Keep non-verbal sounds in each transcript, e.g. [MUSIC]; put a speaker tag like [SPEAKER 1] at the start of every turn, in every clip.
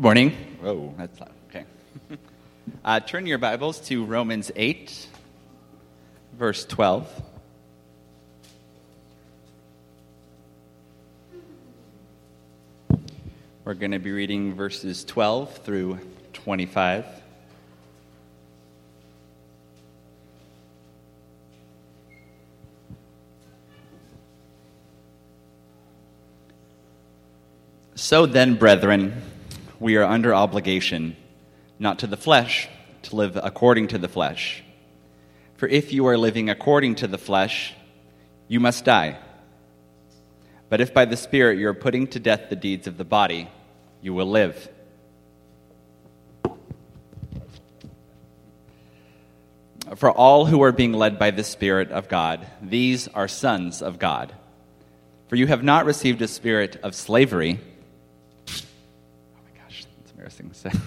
[SPEAKER 1] Morning. Whoa, that's loud. Okay. [LAUGHS] Uh, turn your Bibles to Romans 8, verse 12. We're going to be reading verses 12 through 25. So then, brethren, we are under obligation, not to the flesh, to live according to the flesh. For if you are living according to the flesh, you must die. But if by the Spirit you are putting to death the deeds of the body, you will live. For all who are being led by the Spirit of God, these are sons of God. For you have not received a spirit of slavery embarrassing say. [LAUGHS]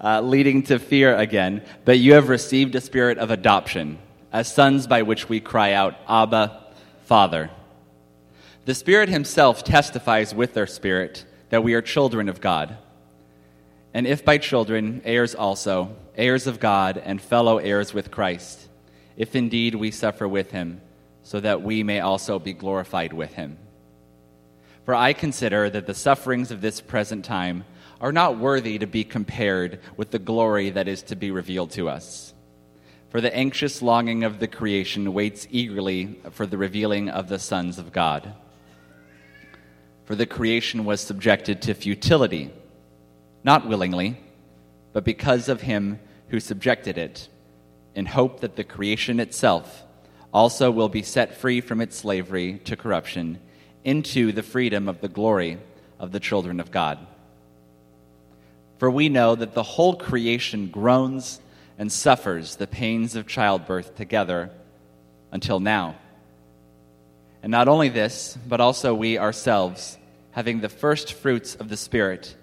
[SPEAKER 1] Uh, leading to fear again, but you have received a spirit of adoption, as sons by which we cry out, Abba, Father. The Spirit Himself testifies with their spirit that we are children of God. And if by children, heirs also, heirs of God, and fellow heirs with Christ, if indeed we suffer with Him, so that we may also be glorified with Him. For I consider that the sufferings of this present time are not worthy to be compared with the glory that is to be revealed to us. For the anxious longing of the creation waits eagerly for the revealing of the sons of God. For the creation was subjected to futility, not willingly, but because of him who subjected it, in hope that the creation itself also will be set free from its slavery to corruption into the freedom of the glory of the children of God. For we know that the whole creation groans and suffers the pains of childbirth together until now. And not only this, but also we ourselves, having the first fruits of the Spirit,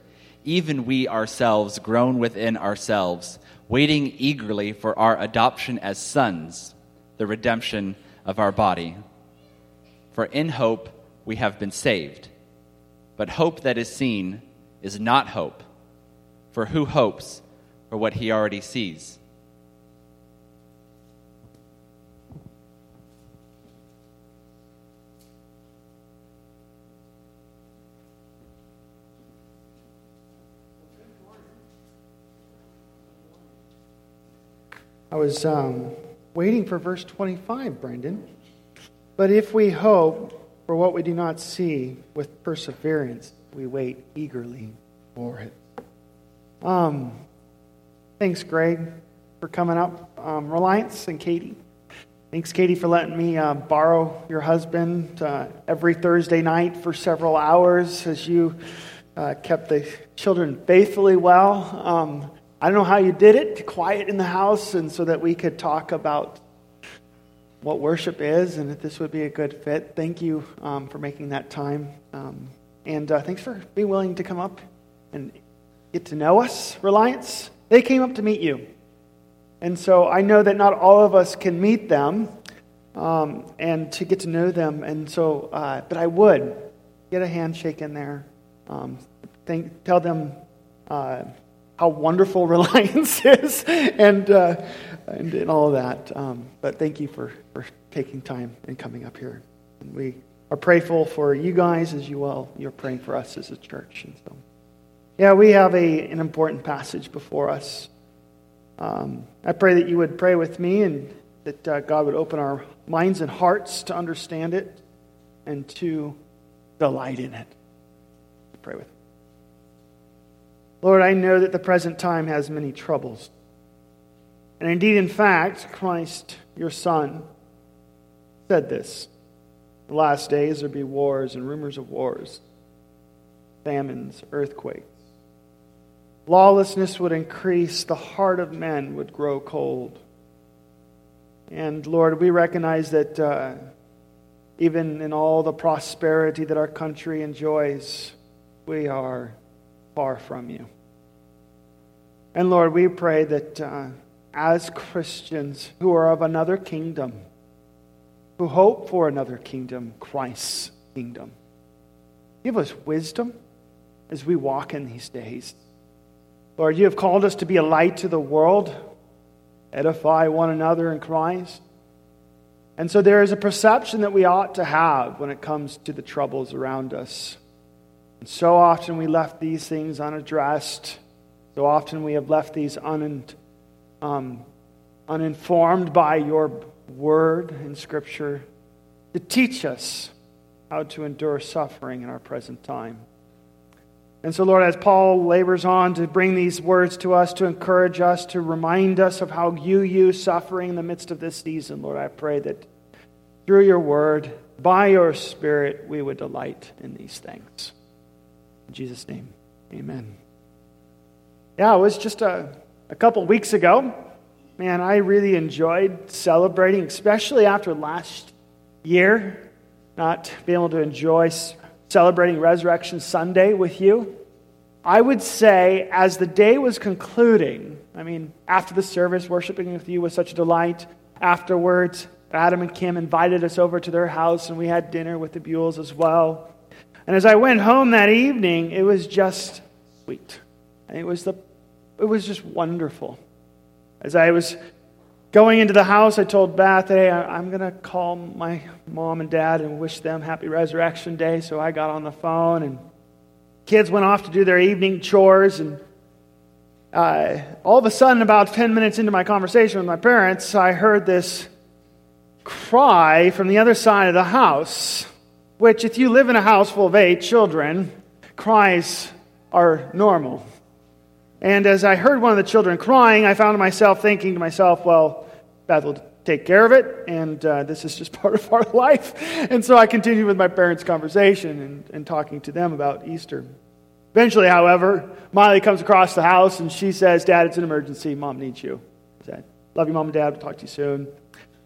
[SPEAKER 1] even we ourselves groan within ourselves, waiting eagerly for our adoption as sons, the redemption of our body. For in hope we have been saved. But hope that is seen is not hope. For who hopes for what he already sees?
[SPEAKER 2] I was um, waiting for verse 25, Brendan. But if we hope for what we do not see with perseverance, we wait eagerly for it. Um, thanks, Greg, for coming up. Um, Reliance and Katie. Thanks, Katie, for letting me uh, borrow your husband uh, every Thursday night for several hours as you uh, kept the children faithfully well. Um, I don't know how you did it, quiet in the house, and so that we could talk about what worship is and if this would be a good fit. Thank you um, for making that time. Um, and uh, thanks for being willing to come up and get to know us, Reliance. They came up to meet you. And so I know that not all of us can meet them um, and to get to know them. And so, uh, but I would get a handshake in there. Um, tell them uh, how wonderful [LAUGHS] Reliance is [LAUGHS] and, uh, and, and, all of that. Um, but thank you for, for taking time and coming up here. And we are prayerful for you guys as you well. You're praying for us as a church. And so. Yeah, we have a, an important passage before us. Um, I pray that you would pray with me and that uh, God would open our minds and hearts to understand it and to delight in it. Pray with me. Lord, I know that the present time has many troubles. And indeed, in fact, Christ, your Son, said this. The last days there be wars and rumors of wars, famines, earthquakes Lawlessness would increase, the heart of men would grow cold. And Lord, we recognize that uh, even in all the prosperity that our country enjoys, we are far from you. And Lord, we pray that uh, as Christians who are of another kingdom, who hope for another kingdom, Christ's kingdom, give us wisdom as we walk in these days Lord, you have called us to be a light to the world, edify one another in Christ. And so there is a perception that we ought to have when it comes to the troubles around us. And so often we left these things unaddressed. So often we have left these un, um, uninformed by your word in Scripture to teach us how to endure suffering in our present time. And so, Lord, as Paul labors on to bring these words to us, to encourage us, to remind us of how you use suffering in the midst of this season, Lord, I pray that through your word, by your Spirit, we would delight in these things. In Jesus' name, amen. Yeah, it was just a, a couple weeks ago. Man, I really enjoyed celebrating, especially after last year, not being able to enjoy celebrating Resurrection Sunday with you. I would say, as the day was concluding, I mean, after the service, worshiping with you was such a delight. Afterwards, Adam and Kim invited us over to their house, and we had dinner with the Buells as well. And as I went home that evening, it was just sweet. It was, the, it was just wonderful. As I was Going into the house, I told Beth, hey, I'm going to call my mom and dad and wish them happy Resurrection Day. So I got on the phone, and kids went off to do their evening chores. And uh, all of a sudden, about 10 minutes into my conversation with my parents, I heard this cry from the other side of the house, which, if you live in a house full of eight children, cries are normal. And as I heard one of the children crying, I found myself thinking to myself, well, Beth will take care of it, and uh, this is just [LAUGHS] part of our life. And so I continued with my parents' conversation and, and talking to them about Easter. Eventually, however, Miley comes across the house and she says, Dad, it's an emergency. Mom needs you. I said, Love you, Mom and Dad. We'll talk to you soon.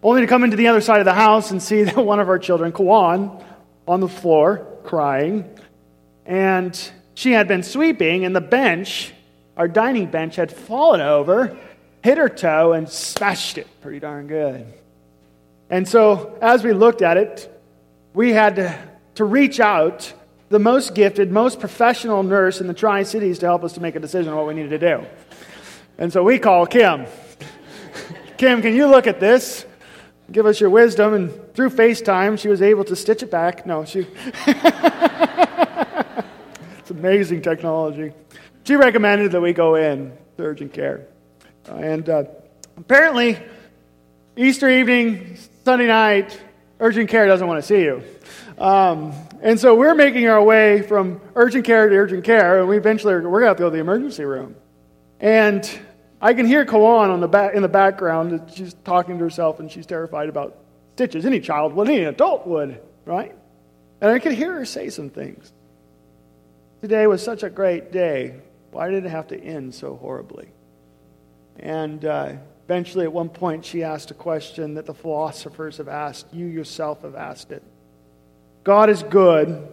[SPEAKER 2] Only to come into the other side of the house and see [LAUGHS] that one of our children, Kawan, on the floor crying. And she had been sweeping, and the bench our dining bench had fallen over, hit her toe, and smashed it pretty darn good. And so, as we looked at it, we had to, to reach out the most gifted, most professional nurse in the Tri Cities to help us to make a decision on what we needed to do. And so we call Kim. Kim, can you look at this? Give us your wisdom. And through FaceTime, she was able to stitch it back. No, she. [LAUGHS] it's amazing technology she recommended that we go in to urgent care. And uh, apparently, Easter evening, Sunday night, urgent care doesn't want to see you. Um, and so we're making our way from urgent care to urgent care, and we eventually we're going to have to go to the emergency room. And I can hear Kawan on the back, in the background. She's talking to herself, and she's terrified about stitches. Any child would, any adult would, right? And I could hear her say some things. Today was such a great day. Why did it have to end so horribly? And uh, eventually, at one point, she asked a question that the philosophers have asked. You yourself have asked it. God is good.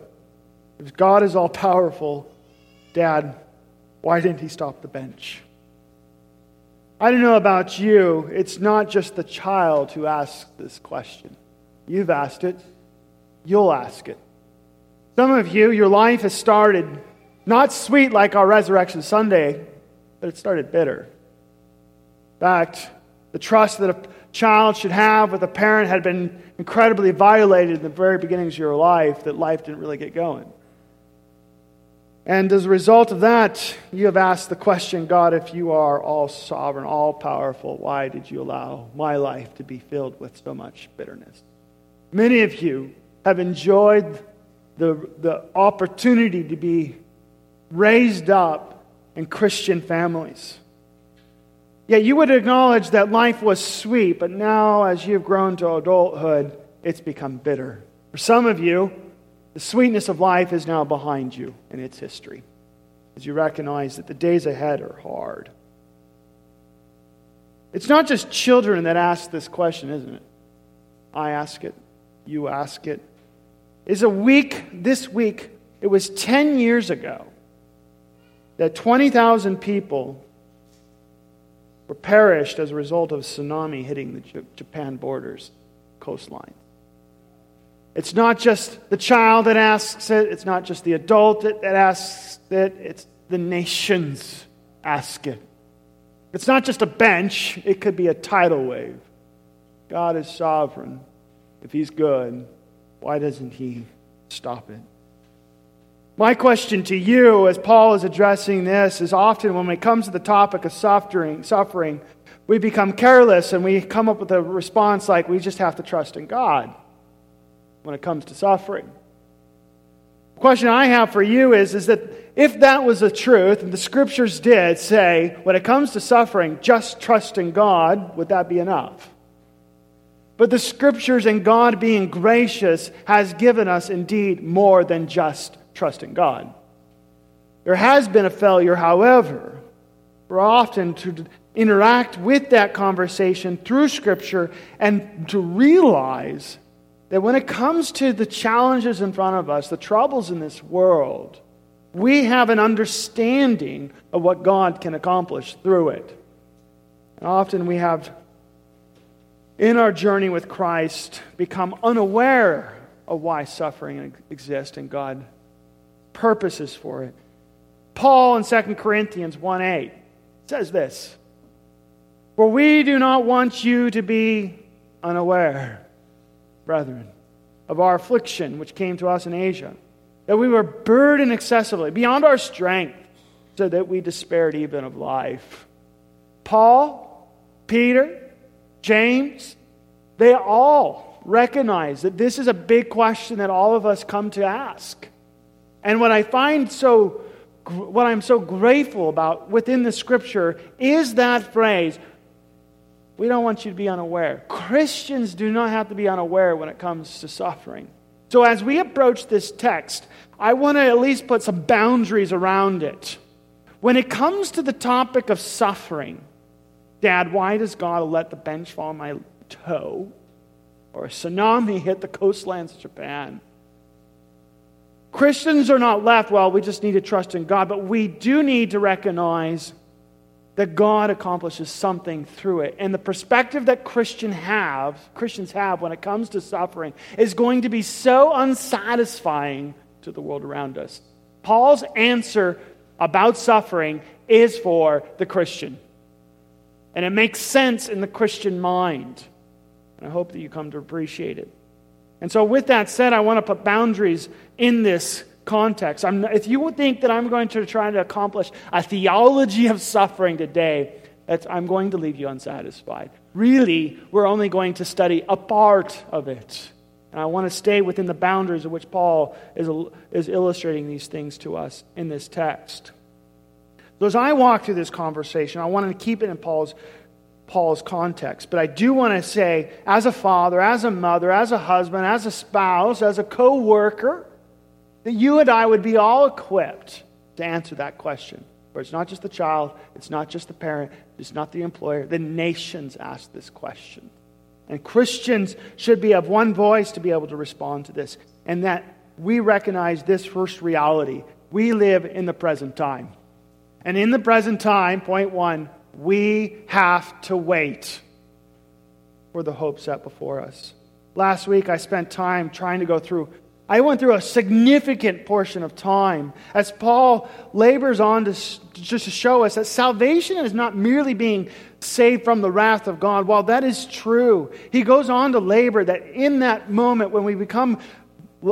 [SPEAKER 2] If God is all powerful, Dad, why didn't he stop the bench? I don't know about you. It's not just the child who asks this question. You've asked it, you'll ask it. Some of you, your life has started not sweet like our Resurrection Sunday, but it started bitter. In fact, the trust that a child should have with a parent had been incredibly violated in the very beginnings of your life, that life didn't really get going. And as a result of that, you have asked the question God, if you are all sovereign, all powerful, why did you allow my life to be filled with so much bitterness? Many of you have enjoyed the, the opportunity to be raised up in Christian families. Yet you would acknowledge that life was sweet, but now as you've grown to adulthood, it's become bitter. For some of you, the sweetness of life is now behind you in its history, as you recognize that the days ahead are hard. It's not just children that ask this question, isn't it? I ask it, you ask it. Is a week, this week, it was 10 years ago that 20,000 people were perished as a result of a tsunami hitting the Japan borders coastline. It's not just the child that asks it, it's not just the adult that, that asks it, it's the nations ask it. It's not just a bench, it could be a tidal wave. God is sovereign. If He's good, why doesn't He stop it? My question to you, as Paul is addressing this, is often when it comes to the topic of suffering, suffering, we become careless and we come up with a response like we just have to trust in God when it comes to suffering. The question I have for you is, is that if that was the truth, and the scriptures did say, when it comes to suffering, just trust in God, would that be enough? But the scriptures and God being gracious has given us indeed more than just trust in God. There has been a failure, however, for often to interact with that conversation through Scripture and to realize that when it comes to the challenges in front of us, the troubles in this world, we have an understanding of what God can accomplish through it. And often we have, in our journey with Christ, become unaware of why suffering exists and God purposes for it. Paul in 2 Corinthians 1 8 says this For we do not want you to be unaware, brethren, of our affliction which came to us in Asia, that we were burdened excessively, beyond our strength, so that we despaired even of life. Paul, Peter, James, they all recognize that this is a big question that all of us come to ask. And what I find so, what I'm so grateful about within the scripture is that phrase, we don't want you to be unaware. Christians do not have to be unaware when it comes to suffering. So as we approach this text, I want to at least put some boundaries around it. When it comes to the topic of suffering, Dad, why does God let the bench fall on my toe? Or a tsunami hit the coastlands of Japan? Christians are not left, well, we just need to trust in God, but we do need to recognize that God accomplishes something through it. And the perspective that Christian have, Christians have when it comes to suffering is going to be so unsatisfying to the world around us. Paul's answer about suffering is for the Christian. And it makes sense in the Christian mind. And I hope that you come to appreciate it. And so, with that said, I want to put boundaries in this context. I'm, if you think that I'm going to try to accomplish a theology of suffering today, I'm going to leave you unsatisfied. Really, we're only going to study a part of it. And I want to stay within the boundaries of which Paul is, is illustrating these things to us in this text. So, as I walk through this conversation, I want to keep it in Paul's Paul's context. But I do want to say, as a father, as a mother, as a husband, as a spouse, as a co worker, that you and I would be all equipped to answer that question. Where it's not just the child, it's not just the parent, it's not the employer. The nations ask this question. And Christians should be of one voice to be able to respond to this. And that we recognize this first reality. We live in the present time. And in the present time, point one, we have to wait for the hope set before us. Last week, I spent time trying to go through. I went through a significant portion of time as Paul labors on to just to show us that salvation is not merely being saved from the wrath of God. While that is true, he goes on to labor that in that moment when we become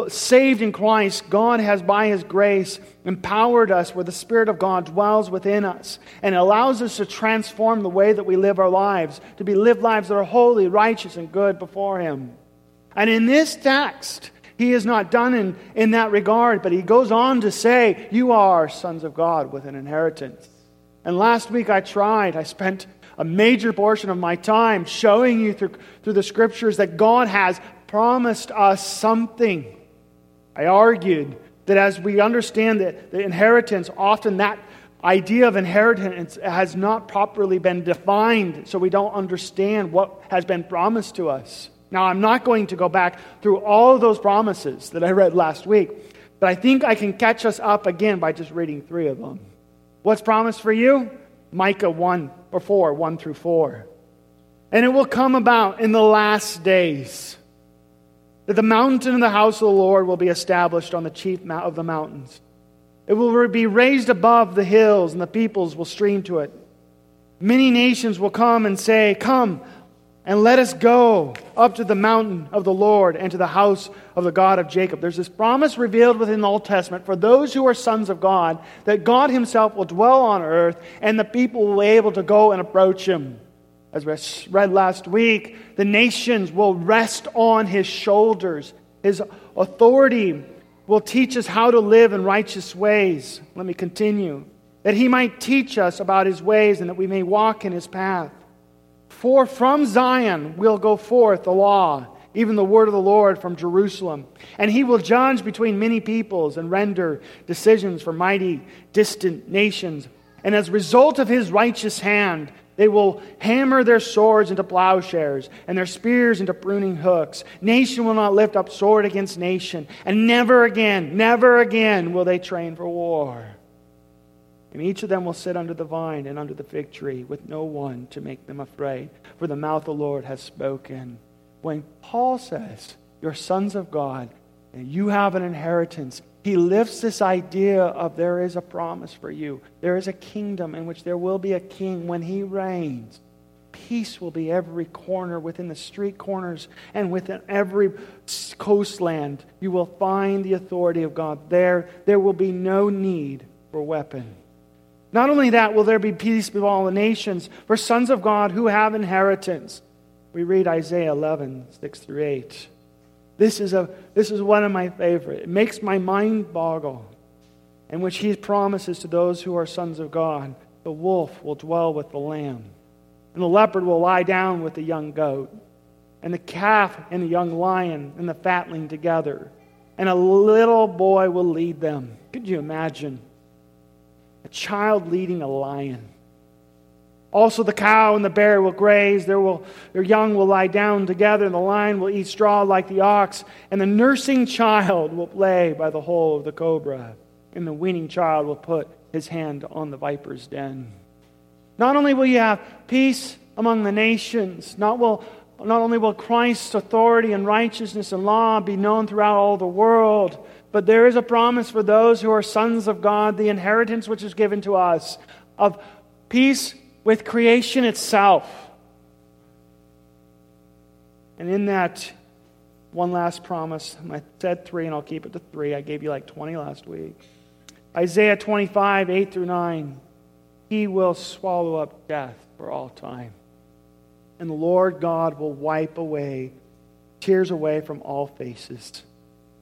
[SPEAKER 2] saved in Christ, God has, by His grace, empowered us where the Spirit of God dwells within us and allows us to transform the way that we live our lives, to be live lives that are holy, righteous, and good before Him. And in this text, He is not done in, in that regard, but He goes on to say, You are sons of God with an inheritance. And last week I tried, I spent a major portion of my time showing you through, through the scriptures that God has promised us something I argued that as we understand that the inheritance, often that idea of inheritance has not properly been defined, so we don't understand what has been promised to us. Now, I'm not going to go back through all of those promises that I read last week, but I think I can catch us up again by just reading three of them. What's promised for you? Micah 1 or 4, 1 through 4. And it will come about in the last days that the mountain of the house of the Lord will be established on the chief of the mountains, It will be raised above the hills, and the peoples will stream to it. Many nations will come and say, Come, and let us go up to the mountain of the Lord and to the house of the God of Jacob. There's this promise revealed within the Old Testament for those who are sons of God that God Himself will dwell on earth and the people will be able to go and approach Him. As we read last week, the nations will rest on His shoulders. His authority will teach us how to live in righteous ways. Let me continue. That He might teach us about His ways and that we may walk in His path. For from Zion will go forth the law, even the word of the Lord from Jerusalem. And he will judge between many peoples and render decisions for mighty, distant nations. And as a result of his righteous hand, they will hammer their swords into plowshares and their spears into pruning hooks. Nation will not lift up sword against nation, and never again, never again will they train for war. And each of them will sit under the vine and under the fig tree with no one to make them afraid, for the mouth of the Lord has spoken. When Paul says, You're sons of God and you have an inheritance, he lifts this idea of there is a promise for you. There is a kingdom in which there will be a king when he reigns. Peace will be every corner within the street corners and within every coastland. You will find the authority of God there. There will be no need for weapon. Not only that, will there be peace with all the nations for sons of God who have inheritance. We read Isaiah 11, 6 through 8. This is, a, this is one of my favorite. It makes my mind boggle. In which he promises to those who are sons of God the wolf will dwell with the lamb, and the leopard will lie down with the young goat, and the calf and the young lion and the fatling together, and a little boy will lead them. Could you imagine? a child leading a lion. Also, the cow and the bear will graze, their, will, their young will lie down together, and the lion will eat straw like the ox, and the nursing child will play by the hole of the cobra, and the weaning child will put his hand on the viper's den. Not only will you have peace among the nations, not, will, not only will Christ's authority and righteousness and law be known throughout all the world, but there is a promise for those who are sons of God, the inheritance which is given to us of peace with creation itself. And in that, one last promise. I said three, and I'll keep it to three. I gave you like 20 last week. Isaiah 25, 8 through 9. He will swallow up death for all time. And the Lord God will wipe away tears away from all faces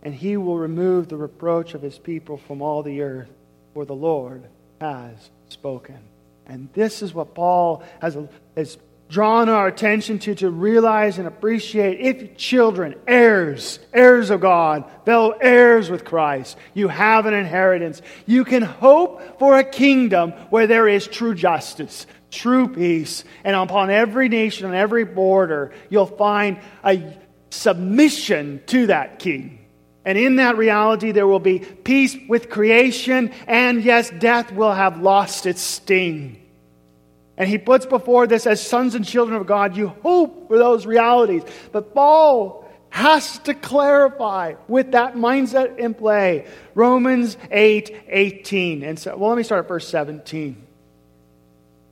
[SPEAKER 2] and he will remove the reproach of his people from all the earth, for the Lord has spoken. And this is what Paul has, has drawn our attention to to realize and appreciate if children, heirs, heirs of God, fellow heirs with Christ, you have an inheritance. You can hope for a kingdom where there is true justice, true peace, and upon every nation, on every border, you'll find a submission to that king. And in that reality, there will be peace with creation, and yes, death will have lost its sting. And he puts before this, as sons and children of God, you hope for those realities. But Paul has to clarify with that mindset in play. Romans 8 18. And so, well, let me start at verse 17.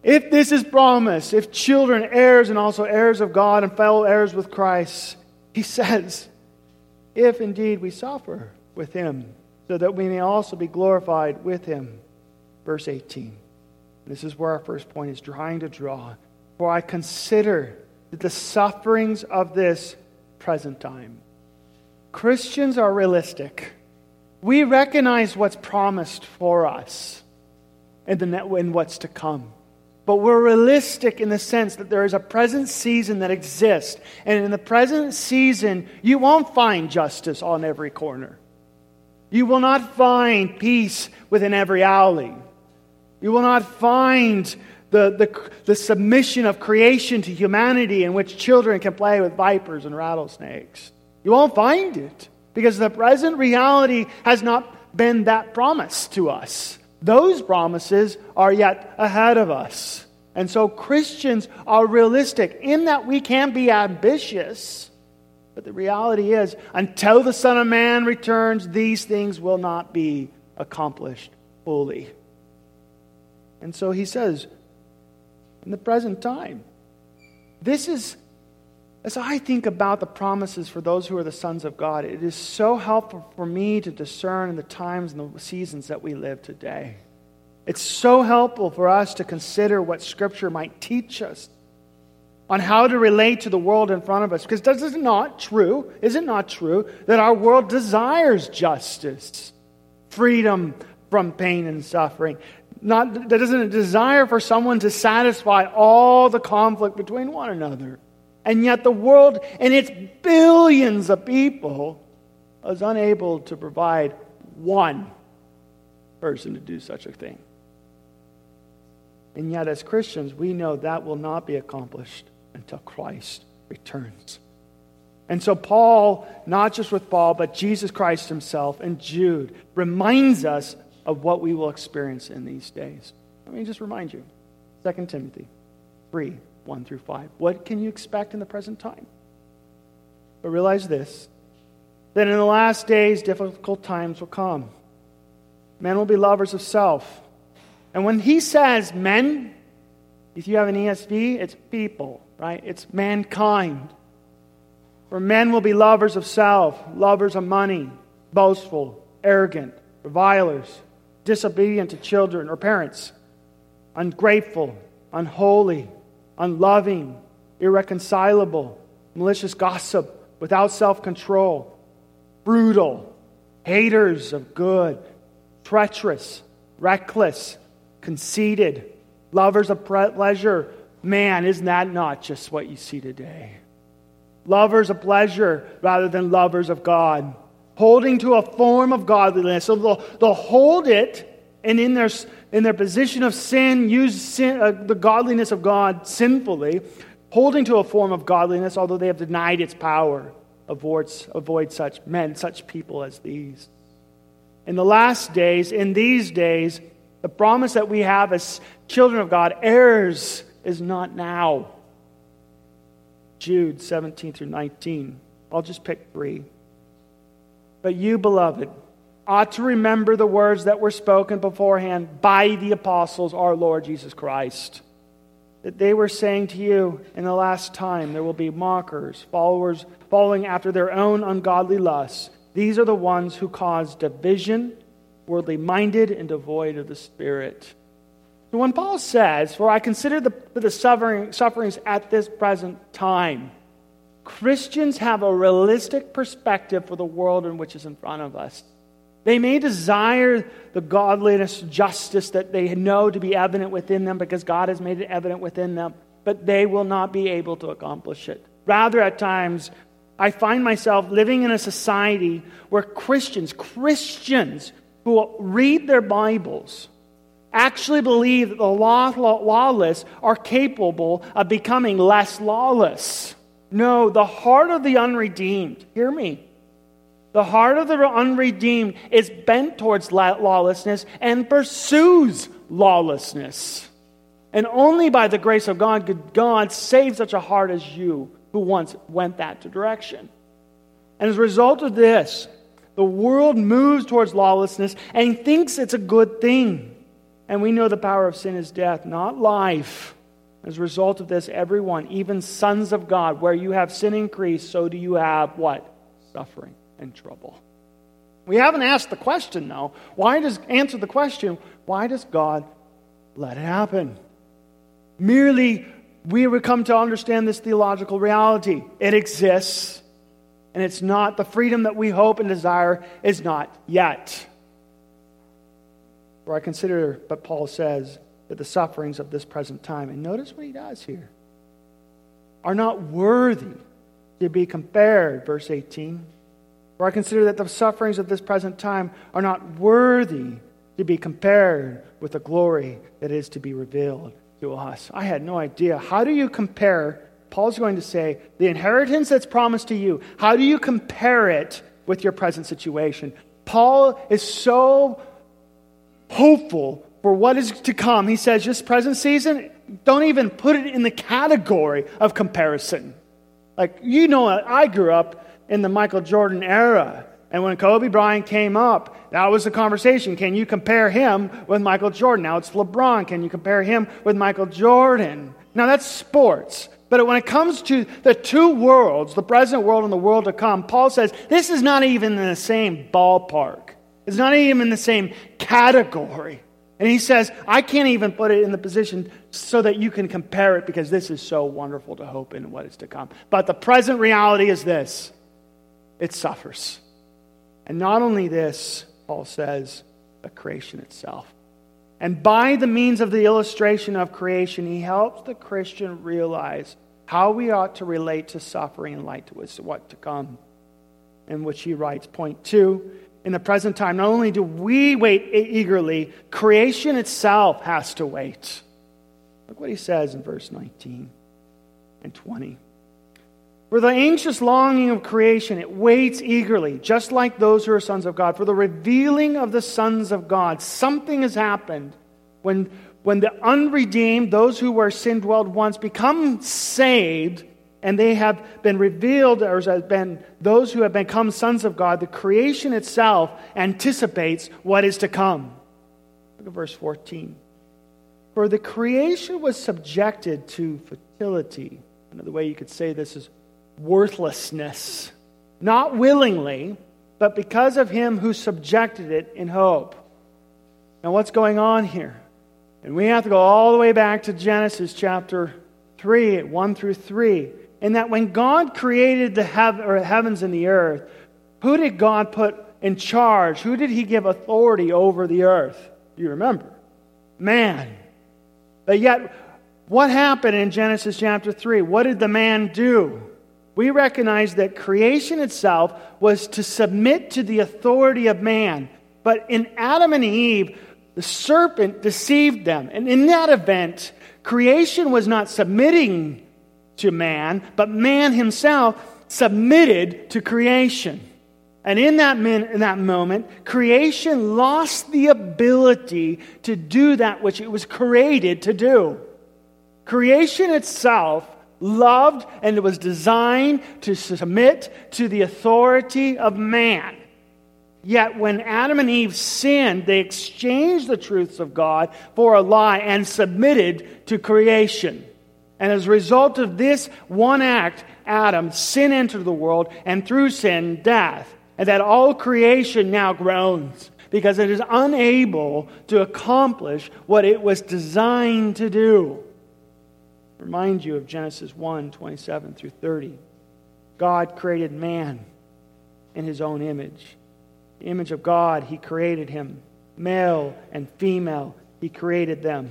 [SPEAKER 2] If this is promised, if children, heirs, and also heirs of God and fellow heirs with Christ, he says, if indeed we suffer with him, so that we may also be glorified with him. Verse 18. This is where our first point is trying to draw. For I consider that the sufferings of this present time. Christians are realistic. We recognize what's promised for us and, the, what's to come. But we're realistic in the sense that there is a present season that exists. And in the present season, you won't find justice on every corner. You will not find peace within every alley. You will not find the, the, the submission of creation to humanity in which children can play with vipers and rattlesnakes. You won't find it because the present reality has not been that promised to us. Those promises are yet ahead of us. And so Christians are realistic in that we can be ambitious. But the reality is, until the Son of Man returns, these things will not be accomplished fully. And so he says, in the present time, this is, as I think about the promises for those who are the sons of God, it is so helpful for me to discern the times and the seasons that we live today. It's so helpful for us to consider what Scripture might teach us on how to relate to the world in front of us. Because this is not true, is it not true, that our world desires justice, freedom from pain and suffering? Not, that isn't a desire for someone to satisfy all the conflict between one another. And yet the world and its billions of people is unable to provide one person to do such a thing. And yet, as Christians, we know that will not be accomplished until Christ returns. And so, Paul, not just with Paul, but Jesus Christ himself and Jude, reminds us of what we will experience in these days. Let me just remind you 2 Timothy 3 1 through 5. What can you expect in the present time? But realize this that in the last days, difficult times will come. Men will be lovers of self and when he says men, if you have an ESV, it's people, right? It's mankind. For men will be lovers of self, lovers of money, boastful, arrogant, revilers, disobedient to children or parents, ungrateful, unholy, unloving, irreconcilable, malicious gossip, without self control, brutal, haters of good, treacherous, reckless conceited, lovers of pleasure. Man, isn't that not just what you see today? Lovers of pleasure rather than lovers of God. Holding to a form of godliness. So they'll, they'll hold it and in their, in their position of sin, use sin, uh, the godliness of God sinfully, holding to a form of godliness, although they have denied its power. Avoid, avoid such men, such people as these. In the last days, in these days, the promise that we have as children of God, heirs, is not now. Jude 17 through 19. I'll just pick three. But you, beloved, ought to remember the words that were spoken beforehand by the apostles, our Lord Jesus Christ. That they were saying to you, in the last time there will be mockers, followers following after their own ungodly lusts. These are the ones who cause division worldly minded, and devoid of the Spirit. So when Paul says, For I consider the, the suffering, sufferings at this present time, Christians have a realistic perspective for the world in which is in front of us. They may desire the godliness, justice that they know to be evident within them because God has made it evident within them, but they will not be able to accomplish it. Rather, at times, I find myself living in a society where Christians, Christians, who read their Bibles actually believe that the law, lawless are capable of becoming less lawless. No, the heart of the unredeemed, hear me, the heart of the unredeemed is bent towards lawlessness and pursues lawlessness. And only by the grace of God could God save such a heart as you who once went that direction. And as a result of this, the world moves towards lawlessness and thinks it's a good thing. And we know the power of sin is death, not life. As a result of this, everyone, even sons of God, where you have sin increased, so do you have what? Suffering and trouble. We haven't asked the question, though. Why does answer the question, why does God let it happen? Merely, we would come to understand this theological reality. It exists and it's not the freedom that we hope and desire is not yet. For I consider, but Paul says, that the sufferings of this present time, and notice what he does here, are not worthy to be compared, verse 18. For I consider that the sufferings of this present time are not worthy to be compared with the glory that is to be revealed to us. I had no idea. How do you compare Paul's going to say, the inheritance that's promised to you, how do you compare it with your present situation? Paul is so hopeful for what is to come. He says, just present season, don't even put it in the category of comparison. Like, you know, I grew up in the Michael Jordan era. And when Kobe Bryant came up, that was the conversation. Can you compare him with Michael Jordan? Now it's LeBron. Can you compare him with Michael Jordan? Now that's sports. But when it comes to the two worlds, the present world and the world to come, Paul says this is not even in the same ballpark. It's not even in the same category. And he says, I can't even put it in the position so that you can compare it because this is so wonderful to hope in what is to come. But the present reality is this it suffers. And not only this, Paul says, but creation itself. And by the means of the illustration of creation, he helps the Christian realize how we ought to relate to suffering in light to what to come. In which he writes, point two, in the present time, not only do we wait eagerly, creation itself has to wait. Look what he says in verse 19 and 20. For the anxious longing of creation, it waits eagerly, just like those who are sons of God. For the revealing of the sons of God, something has happened when, when the unredeemed, those who were sin dwelled once, become saved and they have been revealed, or has been those who have become sons of God, the creation itself anticipates what is to come. Look at verse 14. For the creation was subjected to fertility. Another way you could say this is worthlessness. Not willingly, but because of him who subjected it in hope. Now, what's going on here? And we have to go all the way back to Genesis chapter 3, 1 through 3 in that when God created the heavens and the earth, who did God put in charge? Who did He give authority over the earth? Do you remember? Man. But yet, what happened in Genesis chapter 3? What did the man do? We recognize that creation itself was to submit to the authority of man. But in Adam and Eve, the serpent deceived them. And in that event, creation was not submitting to man, but man himself submitted to creation. And in that, min- in that moment, creation lost the ability to do that which it was created to do. Creation itself loved and it was designed to submit to the authority of man. Yet when Adam and Eve sinned, they exchanged the truths of God for a lie and submitted to creation. And as a result of this one act, Adam, sin entered the world, and through sin, death. And that all creation now groans because it is unable to accomplish what it was designed to do. Remind you of Genesis 1 27 through 30. God created man in his own image. The image of God, he created him. Male and female, he created them.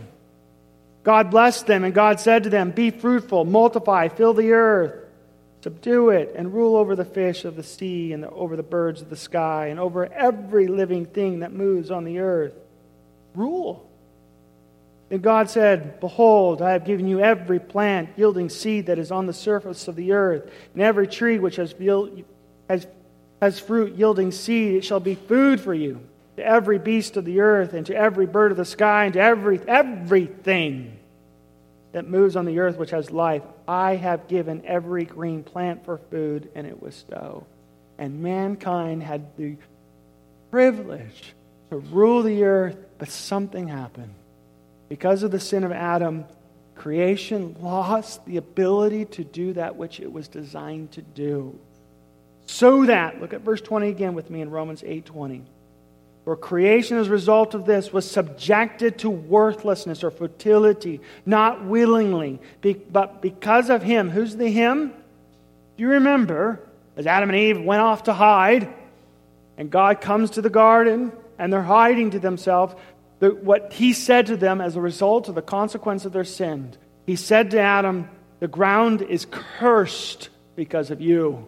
[SPEAKER 2] God blessed them, and God said to them, Be fruitful, multiply, fill the earth, subdue it, and rule over the fish of the sea, and over the birds of the sky, and over every living thing that moves on the earth. Rule. And God said, Behold, I have given you every plant yielding seed that is on the surface of the earth, and every tree which has, has, has fruit yielding seed, it shall be food for you to every beast of the earth and to every bird of the sky and to every everything that moves on the earth which has life. I have given every green plant for food and it was so. And mankind had the privilege to rule the earth but something happened because of the sin of adam creation lost the ability to do that which it was designed to do so that look at verse 20 again with me in romans 8 20 for creation as a result of this was subjected to worthlessness or futility, not willingly, but because of him. Who's the him? Do you remember as Adam and Eve went off to hide, and God comes to the garden, and they're hiding to themselves? What he said to them as a result of the consequence of their sin, he said to Adam, The ground is cursed because of you.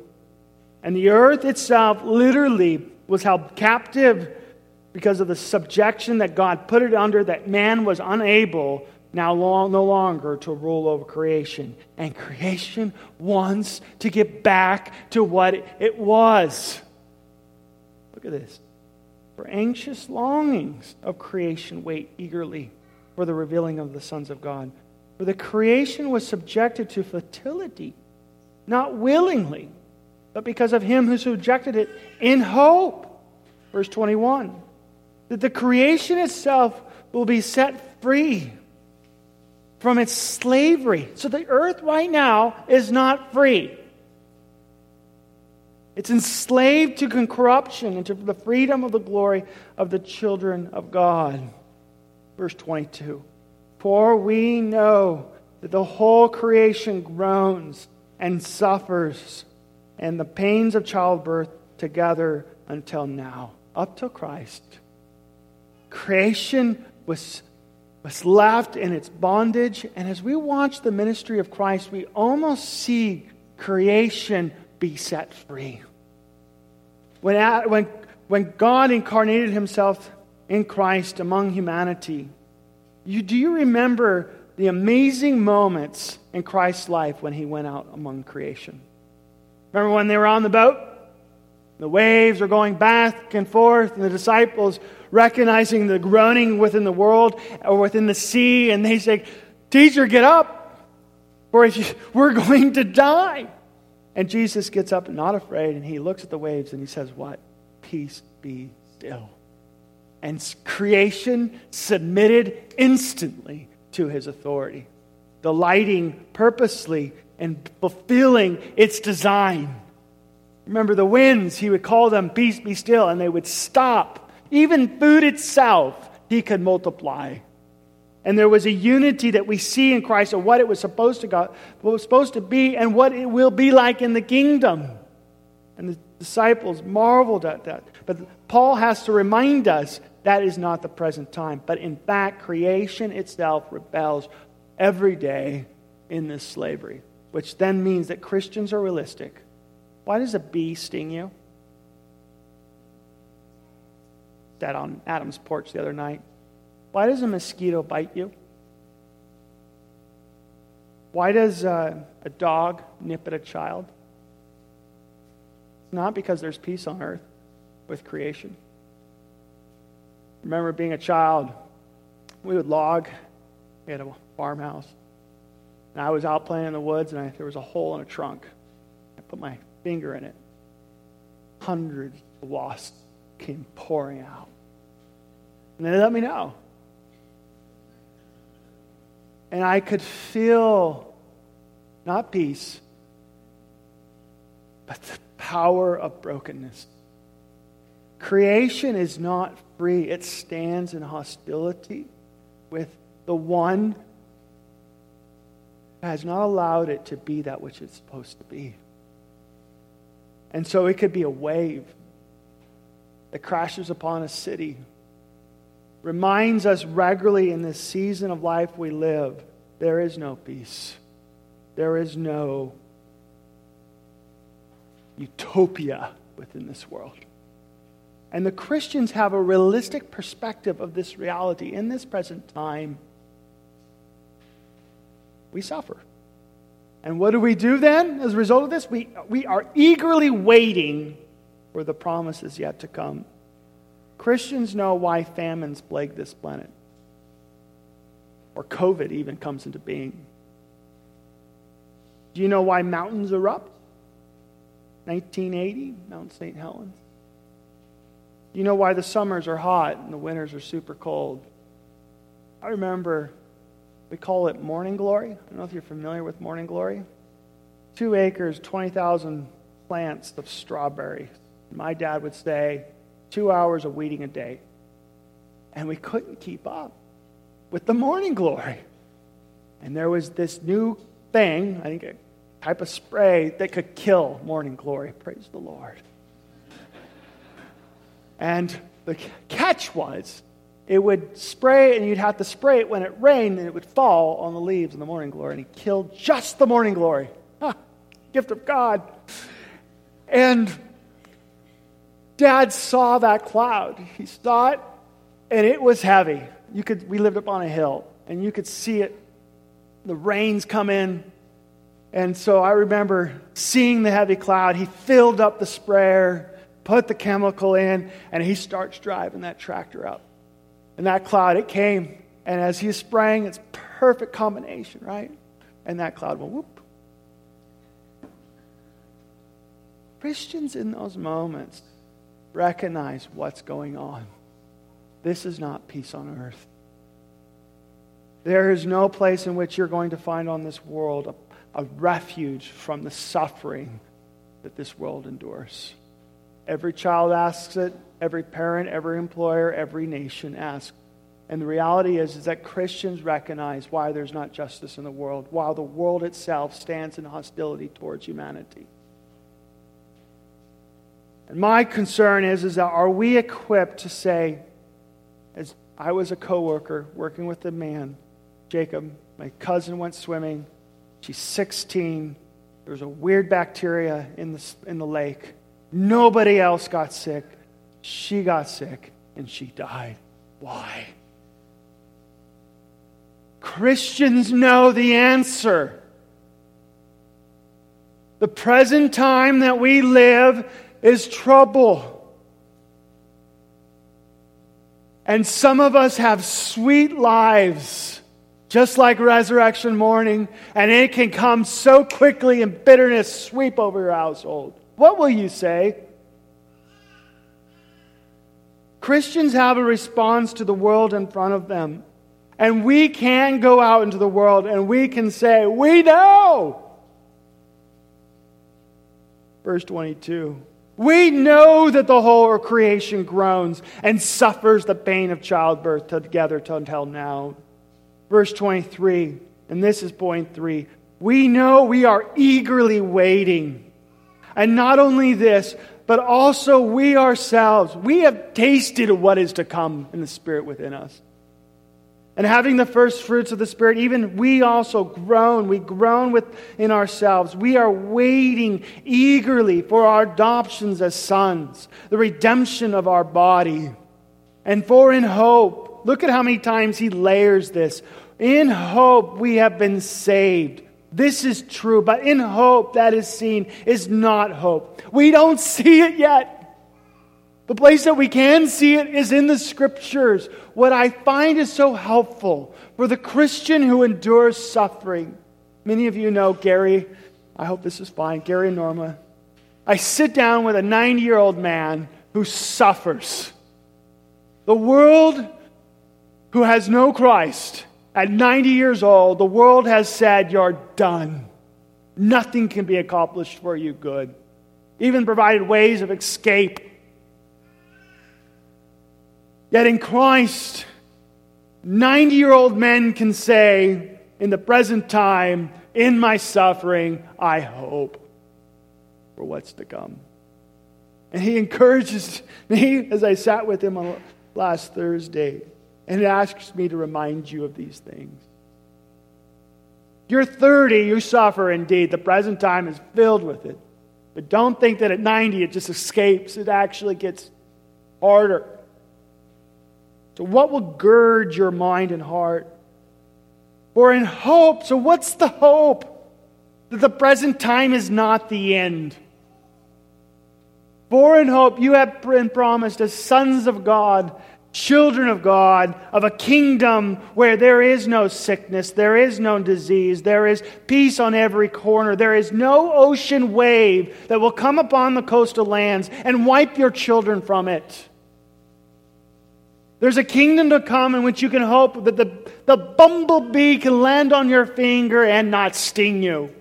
[SPEAKER 2] And the earth itself literally was held captive because of the subjection that God put it under, that man was unable now long, no longer to rule over creation. And creation wants to get back to what it was. Look at this. For anxious longings of creation wait eagerly for the revealing of the sons of God. For the creation was subjected to fertility, not willingly, but because of him who subjected it in hope. Verse 21 that the creation itself will be set free from its slavery. So the earth right now is not free. It's enslaved to corruption and to the freedom of the glory of the children of God. Verse 22 For we know that the whole creation groans and suffers, and the pains of childbirth together until now, up to Christ. Creation was, was left in its bondage, and as we watch the ministry of Christ, we almost see creation be set free. When, when, when God incarnated himself in Christ among humanity, you, do you remember the amazing moments in Christ's life when he went out among creation? Remember when they were on the boat? The waves were going back and forth, and the disciples recognizing the groaning within the world or within the sea, and they say, Teacher, get up, for [LAUGHS] we're going to die. And Jesus gets up, not afraid, and he looks at the waves and he says, What? Peace be still. And creation submitted instantly to his authority, delighting purposely and fulfilling its design. Remember the winds, he would call them, Peace be still, and they would stop. Even food itself, he could multiply. And there was a unity that we see in Christ of what it was supposed to go, was supposed to be, and what it will be like in the kingdom. And the disciples marveled at that. But Paul has to remind us that is not the present time. But in fact, creation itself rebels every day in this slavery, which then means that Christians are realistic. Why does a bee sting you? Sat on Adam's porch the other night. Why does a mosquito bite you? Why does uh, a dog nip at a child? It's not because there's peace on earth with creation. Remember being a child, we would log. We had a farmhouse. And I was out playing in the woods, and I, there was a hole in a trunk. I put my finger in it. Hundreds of wasps came pouring out. And they let me know. And I could feel not peace, but the power of brokenness. Creation is not free, it stands in hostility with the one who has not allowed it to be that which it's supposed to be. And so it could be a wave that crashes upon a city reminds us regularly in this season of life we live there is no peace. There is no utopia within this world. And the Christians have a realistic perspective of this reality. In this present time, we suffer. And what do we do then as a result of this? We, we are eagerly waiting for the promises yet to come. Christians know why famines plague this planet, or COVID even comes into being. Do you know why mountains erupt? 1980, Mount St. Helens. Do you know why the summers are hot and the winters are super cold? I remember we call it morning glory. I don't know if you're familiar with morning glory. Two acres, 20,000 plants of strawberries. My dad would say, two hours of weeding a day. And we couldn't keep up with the morning glory. And there was this new thing, I think a type of spray that could kill morning glory. Praise the Lord. And the catch was it would spray, and you'd have to spray it when it rained, and it would fall on the leaves in the morning glory. And it killed just the morning glory. gift of God. And Dad saw that cloud. He saw it, and it was heavy. You could, we lived up on a hill, and you could see it. The rains come in. And so I remember seeing the heavy cloud. He filled up the sprayer, put the chemical in, and he starts driving that tractor up. And that cloud, it came. And as he's spraying, it's perfect combination, right? And that cloud went whoop. Christians in those moments recognize what's going on. This is not peace on earth. There is no place in which you're going to find on this world a, a refuge from the suffering that this world endures. Every child asks it, every parent, every employer, every nation asks. And the reality is, is that Christians recognize why there's not justice in the world, while the world itself stands in hostility towards humanity. And my concern is, is that are we equipped to say, as I was a coworker working with a man, Jacob, my cousin went swimming. She's 16. There's a weird bacteria in the, in the lake. Nobody else got sick. She got sick and she died. Why? Christians know the answer. The present time that we live is trouble. And some of us have sweet lives, just like resurrection morning, and it can come so quickly and bitterness sweep over your household. What will you say? Christians have a response to the world in front of them. And we can go out into the world and we can say, We know. Verse 22. We know that the whole creation groans and suffers the pain of childbirth together until now. Verse 23, and this is point three. We know we are eagerly waiting. And not only this, but also we ourselves, we have tasted what is to come in the Spirit within us. And having the first fruits of the Spirit, even we also groan. We groan within ourselves. We are waiting eagerly for our adoptions as sons, the redemption of our body. And for in hope, look at how many times he layers this. In hope, we have been saved. This is true, but in hope that is seen is not hope. We don't [LAUGHS] see it yet. The place that we can see it is in the scriptures. What I find is so helpful for the Christian who endures suffering. Many of you know Gary. I hope this is fine. Gary and Norma. I sit down with a 90 year old man who suffers. The world who has no Christ at 90 years old, the world has said, You're done. Nothing can be accomplished for you good. Even provided ways of escape Yet in Christ, 90 year old men can say, in the present time, in my suffering, I hope for what's to come. And he encourages me as I sat with him on last Thursday and asks me to remind you of these things. You're 30, you suffer indeed. The present time is filled with it. But don't think that at 90 it just escapes, it actually gets harder. So, what will gird your mind and heart? Or in hope. So, what's the hope? That the present time is not the end. For in hope you have been promised as sons of God, children of God, of a kingdom where there is no sickness, there is no disease, there is peace on every corner, there is no ocean wave that will come upon the coastal lands and wipe your children from it. There's a kingdom to come in which you can hope that the, the bumblebee can land on your finger and not sting you.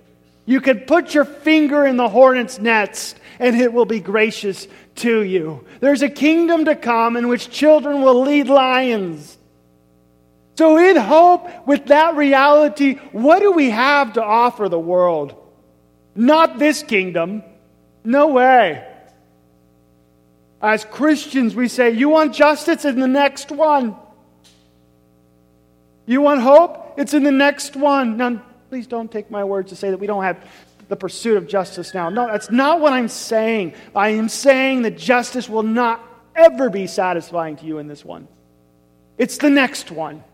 [SPEAKER 2] You can put your finger in the hornet's nest and it will be gracious to you. There's a kingdom to come in which children will lead lions. So, in hope with that reality, what do we have to offer the world? Not this kingdom. No way. As Christians, we say, You want justice? in the next one. You want hope? It's in the next one. Now, please don't take my words to say that we don't have the pursuit of justice now. No, that's not what I'm saying. I am saying that justice will not ever be satisfying to you in this one. It's the next one.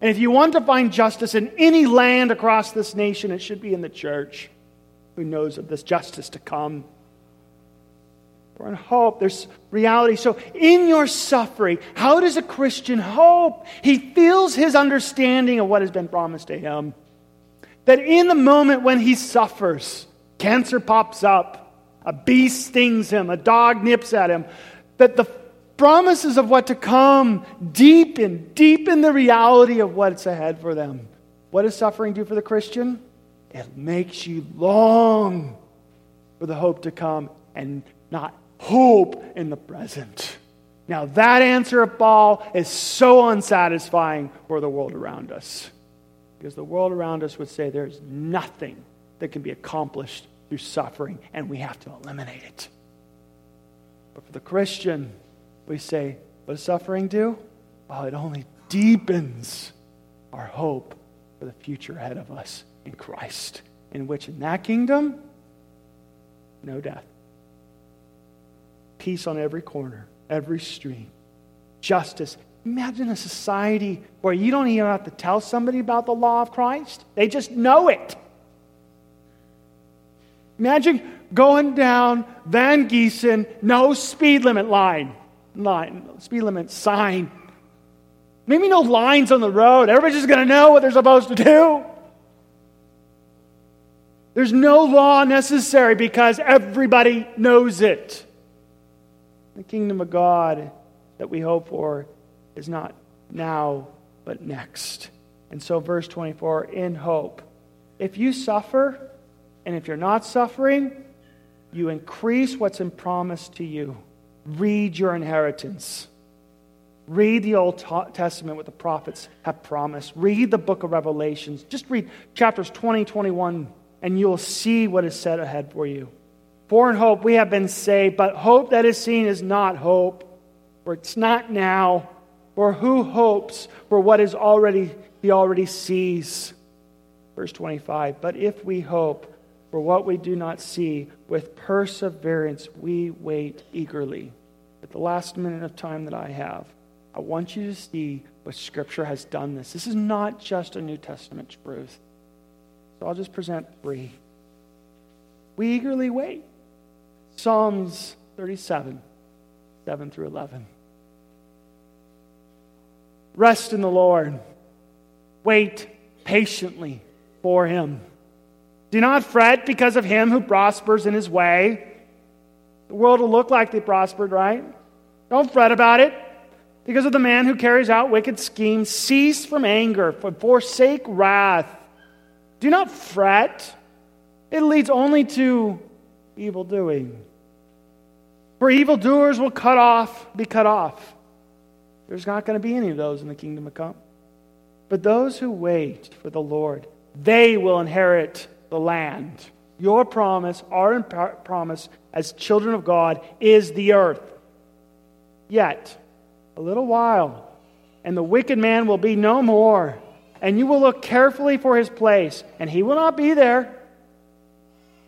[SPEAKER 2] And if you want to find justice in any land across this nation, it should be in the church who knows of this justice to come. We're in hope. There's reality. So, in your suffering, how does a Christian hope? He feels his understanding of what has been promised to him. That in the moment when he suffers, cancer pops up, a beast stings him, a dog nips at him. That the promises of what to come deepen, deepen the reality of what's ahead for them. What does suffering do for the Christian? It makes you long for the hope to come and not hope in the present. Now, that answer of Paul is so unsatisfying for the world around us. Because the world around us would say there's nothing that can be accomplished through suffering, and we have to eliminate it. But for the Christian, we say, what does suffering do? Well, it only deepens our hope for the future ahead of us in Christ, in which in that kingdom, no death. Peace on every corner, every street, justice. Imagine a society where you don't even have to tell somebody about the law of Christ, they just know it. Imagine going down Van Giesen, no speed limit line, line speed limit sign. Maybe no lines on the road. Everybody's just going to know what they're supposed to do. There's no law necessary because everybody knows it. The kingdom of God that we hope for is not now, but next. And so, verse 24 in hope. If you suffer, and if you're not suffering, you increase what's in promise to you. Read your inheritance. Read the Old Testament, what the prophets have promised. Read the book of Revelations. Just read chapters 20, 21 and you'll see what is set ahead for you. For hope we have been saved, but hope that is seen is not hope, for it's not now. For who hopes for what is already he already sees? Verse 25. But if we hope for what we do not see, with perseverance we wait eagerly. At the last minute of time that I have, I want you to see what Scripture has done this. This is not just a New Testament truth. So I'll just present three. We eagerly wait. Psalms 37, 7 through 11. Rest in the Lord. Wait patiently for him. Do not fret because of him who prospers in his way. The world will look like they prospered, right? Don't fret about it. Because of the man who carries out wicked schemes, cease from anger, forsake wrath. Do not fret. It leads only to evil doing. For evildoers will cut off, be cut off. There's not going to be any of those in the kingdom to come. But those who wait for the Lord, they will inherit the land. Your promise, our promise as children of God, is the earth. Yet, a little while, and the wicked man will be no more and you will look carefully for his place, and he will not be there.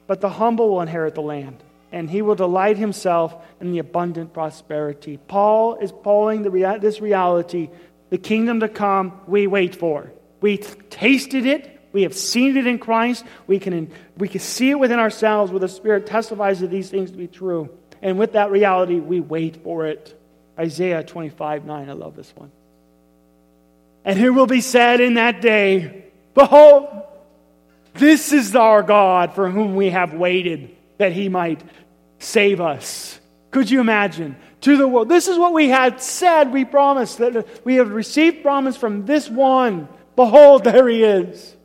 [SPEAKER 2] But the humble will inherit the land, and he will delight himself in the abundant prosperity. Paul is pulling the, this reality, the kingdom to come, we wait for. We tasted it, we have seen it in Christ, we can, we can see it within ourselves, where the Spirit testifies to these things to be true. And with that reality, we wait for it. Isaiah 25 9, I love this one. And it will be said in that day, Behold, this is our God for whom we have waited that he might save us. Could you imagine? To the world. This is what we had said, we promised, that we have received promise from this one. Behold, there he is.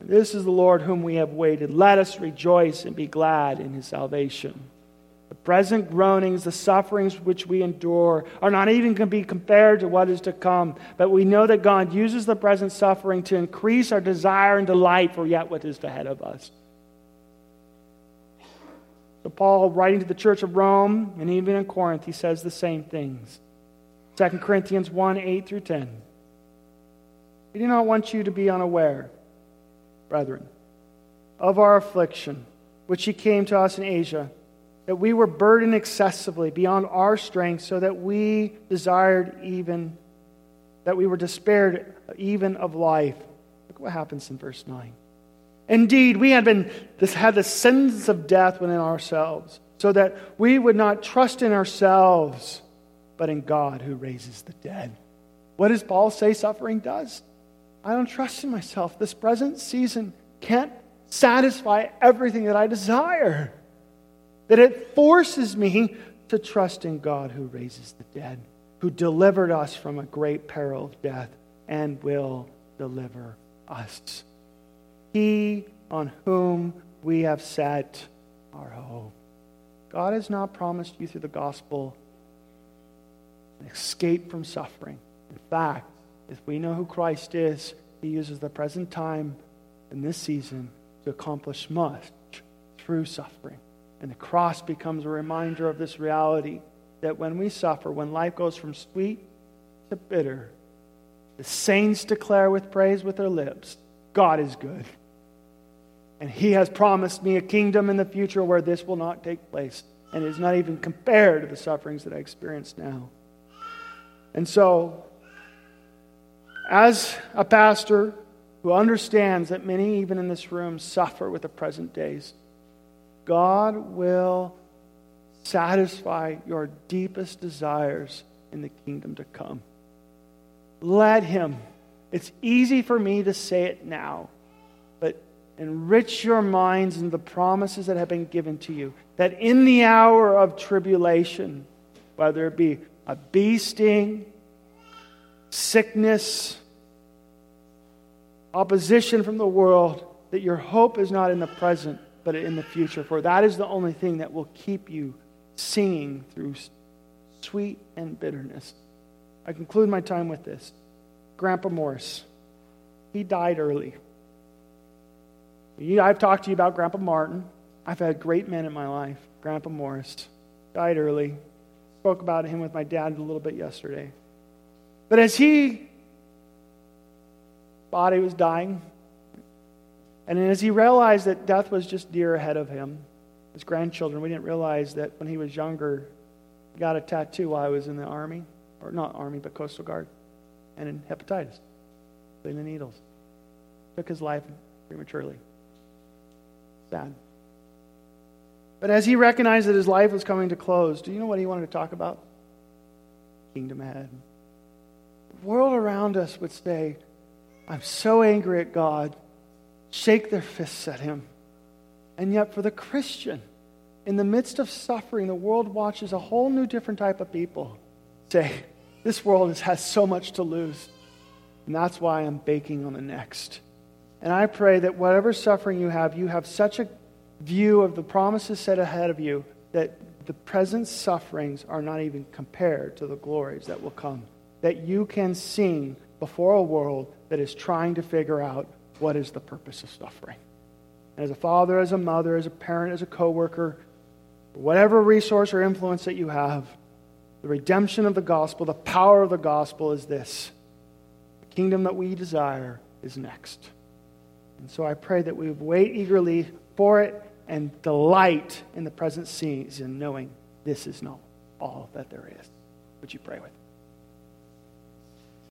[SPEAKER 2] This is the Lord whom we have waited. Let us rejoice and be glad in his salvation. The present groanings, the sufferings which we endure, are not even going to be compared to what is to come. But we know that God uses the present suffering to increase our desire and delight for yet what is ahead of us. So, Paul, writing to the church of Rome and even in Corinth, he says the same things. 2 Corinthians 1 8 through 10. We do not want you to be unaware, brethren, of our affliction, which he came to us in Asia that we were burdened excessively beyond our strength, so that we desired even, that we were despaired even of life. Look what happens in verse 9. Indeed, we had been this had the sentence of death within ourselves, so that we would not trust in ourselves, but in God who raises the dead. What does Paul say suffering does? I don't trust in myself. This present season can't satisfy everything that I desire. that it forces me to trust in God who raises the dead, who delivered us from a great peril of death and will deliver us. He on whom we have set our hope. God has not promised you through the gospel an escape from suffering. In fact, if we know who Christ is, he uses the present time in this season to accomplish much through suffering. And the cross becomes a reminder of this reality that when we suffer, when life goes from sweet to bitter, the saints declare with praise with their lips, God is good. And He has promised me a kingdom in the future where this will not take place. And it is not even compared to the sufferings that I experience now. And so, as a pastor who understands that many, even in this room, suffer with the present days, God will satisfy your deepest desires in the kingdom to come. Let Him. It's easy for me to say it now, enrich your minds in the promises that have been given to you. That in the hour of tribulation, whether it be a bee sting, sickness, opposition from the world, that your hope is not in the present, but in the future. For that is the only thing that will keep you singing through sweet and bitterness. I conclude my time with this. Grandpa Morris, he died early. I've talked to you about Grandpa Martin. I've had great men in my life. Grandpa Morris died early. Spoke about him with my dad a little bit yesterday. But as he body was dying, and as he realized that death was just dear ahead of him, his grandchildren, we didn't realize that when he was younger, he got a tattoo while he was in the army, or not army, but Coastal Guard, and in hepatitis, in the needles. Took his life prematurely. Sad. But as he recognized that his life was coming to close, do you know what he wanted to talk about? Kingdom ahead. The world around us would say, I'm so angry at God shake their fists at him. And yet, for the Christian, in the midst of suffering, the world watches a whole new different type of people say, This world has so much to lose. And that's why I'm baking on the next. And I pray that whatever suffering you have, you have such a view of the promises set ahead of you that the present sufferings are not even compared to the glories that will come. That you can sing before a world that is trying to figure out what is the purpose of suffering. And as a father, as a mother, as a parent, as a coworker, whatever resource or influence that you have, the redemption of the gospel, the power of the gospel is this. The kingdom that we desire is next. And so I pray that we wait eagerly for it and delight in the present season, knowing this is not all that there is. Would you pray with me?